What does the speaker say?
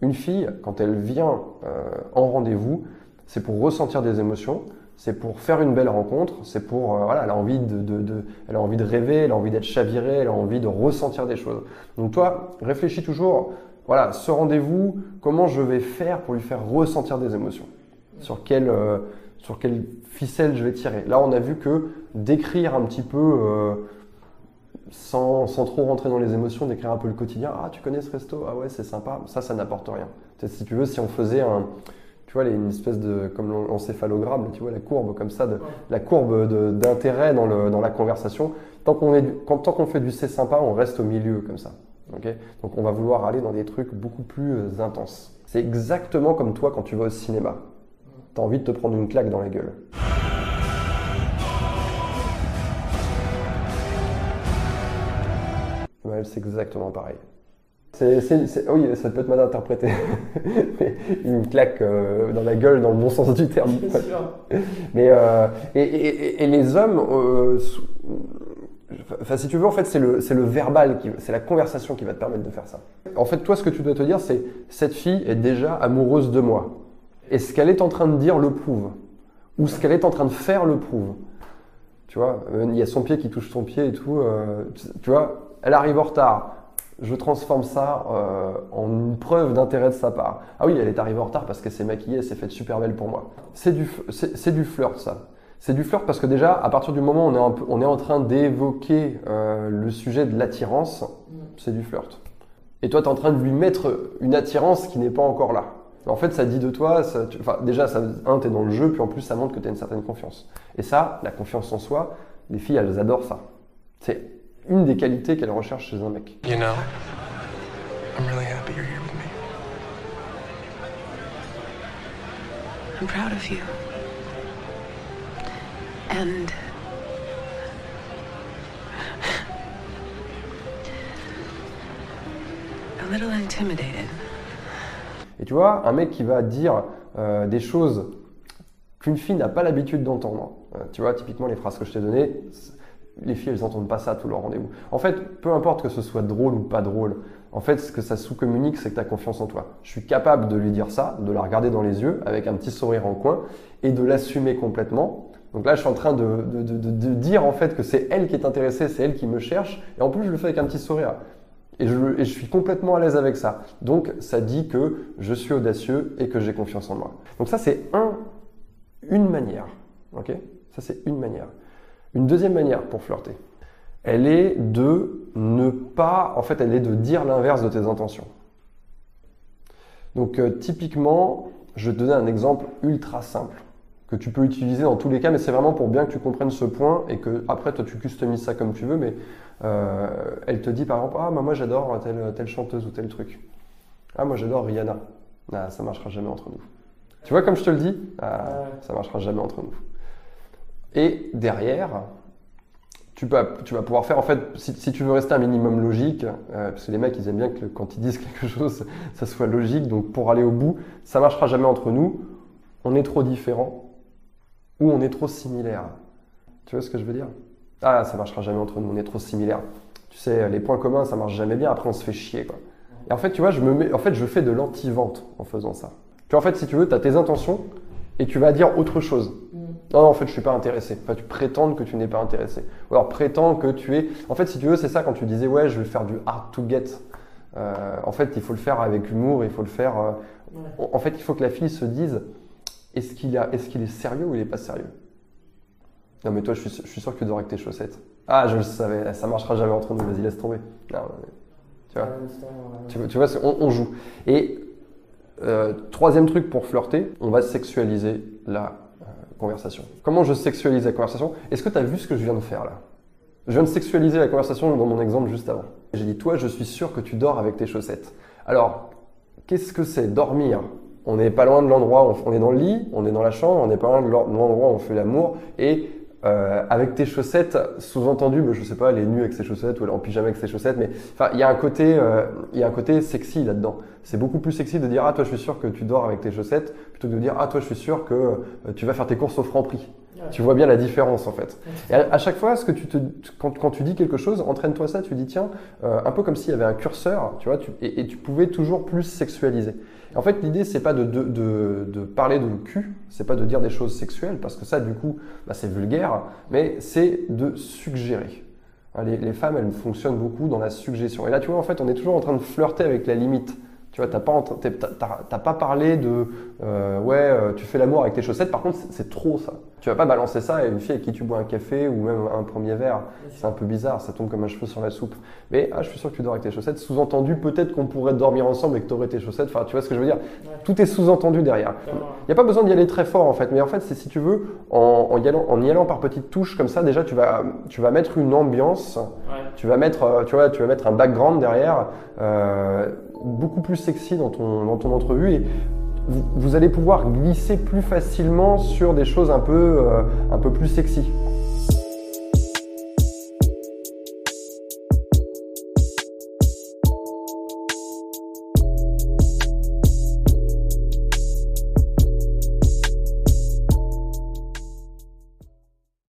Une fille, quand elle vient euh, en rendez-vous, c'est pour ressentir des émotions, c'est pour faire une belle rencontre, c'est pour euh, voilà, elle a envie de, rêver, elle a envie d'être chavirée, elle a envie de ressentir des choses. Donc toi, réfléchis toujours, voilà, ce rendez-vous, comment je vais faire pour lui faire ressentir des émotions, sur quelle euh, sur quelle ficelle je vais tirer? Là, on a vu que d'écrire un petit peu sans, trop rentrer dans les émotions, d'écrire un peu le quotidien. Ah, tu connais ce resto? Ah ouais, c'est sympa. Ça, ça n'apporte rien. Si tu veux, si on faisait un, une espèce de, comme l'encéphalogramme, tu vois, la courbe comme ça, de, la courbe d'intérêt dans, la conversation. Tant qu'on fait du c'est sympa, on reste au milieu comme ça. Okay Donc on va vouloir aller dans des trucs beaucoup plus euh, intenses. C'est exactement comme toi quand tu vas au cinéma. Tu as envie de te prendre une claque dans la gueule. C'est exactement pareil. C'est, oui, ça peut être mal interprété. une claque euh, dans la gueule, dans le bon sens du terme. Mais euh, et, et, et, les hommes, euh, enfin, si tu veux, en fait, c'est le, c'est le verbal, qui, c'est la conversation qui va te permettre de faire ça. En fait, toi, ce que tu dois te dire, c'est cette fille est déjà amoureuse de moi. Et ce qu'elle est en train de dire le prouve, ou ce qu'elle est en train de faire le prouve? Tu vois, il y a son pied qui touche son pied et tout. tu vois, elle arrive en retard je transforme ça euh, en une preuve d'intérêt de sa part. Ah oui, elle est arrivée en retard parce qu'elle s'est maquillée, elle s'est faite super belle pour moi. C'est du, c'est, du flirt, ça. C'est du flirt parce que déjà, à partir du moment où on est, un peu, on est en train d'évoquer euh, le sujet de l'attirance, c'est du flirt. Et toi, tu es en train de lui mettre une attirance qui n'est pas encore là. En fait, ça dit de toi, ça, tu, enfin, déjà, ça, un, tu es dans le jeu, puis en plus, ça montre que tu as une certaine confiance. Et ça, la confiance en soi, les filles, elles adorent ça. C'est une des qualités qu'elle recherche chez un mec. You know, I'm really happy you're here with me. I'm proud of you. And a little intimidated. Et tu vois, un mec qui va dire euh, des choses qu'une fille n'a pas l'habitude d'entendre. Euh, tu vois, typiquement les phrases que je t'ai données, les filles, elles n'entendent pas ça à tous leurs rendez-vous. En fait, peu importe que ce soit drôle ou pas drôle, en fait, ce que ça sous-communique, c'est que tu as confiance en toi. Je suis capable de lui dire ça, de la regarder dans les yeux avec un petit sourire en coin et de l'assumer complètement. Donc là, je suis en train de, de, dire en fait que c'est elle qui est intéressée, c'est elle qui me cherche, et en plus, je le fais avec un petit sourire. Et je, suis complètement à l'aise avec ça. Donc, ça dit que je suis audacieux et que j'ai confiance en moi. Donc ça, c'est un, une manière. Ok? Ça, c'est une manière. Une deuxième manière pour flirter, elle est de ne pas, en fait, elle est de dire l'inverse de tes intentions. Donc euh, typiquement, je vais te donner un exemple ultra simple que tu peux utiliser dans tous les cas, mais c'est vraiment pour bien que tu comprennes ce point et que après toi tu customises ça comme tu veux. Mais euh, elle te dit par exemple, ah bah, moi j'adore telle, telle chanteuse ou tel truc. Ah moi j'adore Rihanna. Ah, ça marchera jamais entre nous. Tu vois comme je te le dis, ah, ça marchera jamais entre nous. Et derrière, tu, peux, tu vas pouvoir faire, en fait, si, si, tu veux rester un minimum logique, euh, parce que les mecs, ils aiment bien que quand ils disent quelque chose, ça soit logique. Donc, pour aller au bout, ça marchera jamais entre nous. On est trop différents ou on est trop similaires. Tu vois ce que je veux dire? Ah, ça marchera jamais entre nous, on est trop similaires. Tu sais, les points communs, ça marche jamais bien. Après, on se fait chier, quoi. Et en fait, tu vois, je me mets, en fait, je fais de l'anti-vente en faisant ça. Tu vois, en fait, si tu veux, tu as tes intentions et tu vas dire autre chose. Non, non, en fait, je suis pas intéressé. Enfin, tu prétends que tu n'es pas intéressé. Ou alors, prétends que tu es. En fait, si tu veux, c'est ça quand tu disais, ouais, je vais faire du hard to get. Euh, en fait, il faut le faire avec humour, il faut le faire. Euh... En fait, il faut que la fille se dise, est-ce qu'il est, sérieux ou il est pas sérieux? Non, mais toi, je suis, je suis sûr que tu dors avec tes chaussettes. Ah, je le savais, ça marchera jamais entre nous. Vas-y, laisse tomber. Non, mais, tu vois, tu, tu vois, on, on joue. Et euh, troisième truc pour flirter, on va sexualiser la euh, conversation. Comment je sexualise la conversation? Est-ce que tu as vu ce que je viens de faire là? Je viens de sexualiser la conversation dans mon exemple juste avant. J'ai dit, toi, je suis sûr que tu dors avec tes chaussettes. Alors, qu'est-ce que c'est? Dormir On n'est pas loin de l'endroit où on est dans le lit, on est dans la chambre, on n'est pas loin de l'endroit où on fait l'amour, et euh, avec tes chaussettes, sous-entendu, je sais pas, elle est nue avec ses chaussettes ou elle est en pyjama avec ses chaussettes, mais enfin, il y a un côté, euh, il y a un côté sexy là-dedans. C'est beaucoup plus sexy de dire ah toi je suis sûr que tu dors avec tes chaussettes plutôt que de dire ah toi je suis sûr que euh, tu vas faire tes courses au franc prix. Tu vois bien la différence en fait. Et à, à chaque fois, ce que tu te, quand, quand tu dis quelque chose, entraîne-toi ça, tu dis tiens, euh, un peu comme s'il y avait un curseur, tu vois, tu, et, et tu pouvais toujours plus sexualiser. Et en fait, l'idée, c'est pas de, de, de, de parler de cul, c'est pas de dire des choses sexuelles, parce que ça, du coup, bah, c'est vulgaire, mais c'est de suggérer. Hein, Les, les femmes, elles fonctionnent beaucoup dans la suggestion. Et là, tu vois, en fait, on est toujours en train de flirter avec la limite. Tu vois, t'as pas, t'as- t'as pas parlé de euh, ouais, euh, tu fais l'amour avec tes chaussettes. Par contre, c'est- trop ça. Tu vas pas balancer ça à une fille avec qui tu bois un café ou même un premier verre. C'est un peu bizarre, ça tombe comme un cheveu sur la soupe. Mais ah, je suis sûr que tu dors avec tes chaussettes. Sous-entendu, peut-être qu'on pourrait dormir ensemble et que tu aurais tes chaussettes. Enfin, tu vois ce que je veux dire? Tout est sous-entendu derrière. Il n'y a pas besoin d'y aller très fort en fait, mais en fait, c'est si tu veux, en, en y allant, en y allant par petites touches comme ça, déjà tu vas, tu vas mettre une ambiance, tu vas mettre, euh, tu vois, tu vas mettre un background derrière, euh, beaucoup plus sexy dans ton, dans ton entrevue et vous, allez pouvoir glisser plus facilement sur des choses un peu, euh, un peu plus sexy.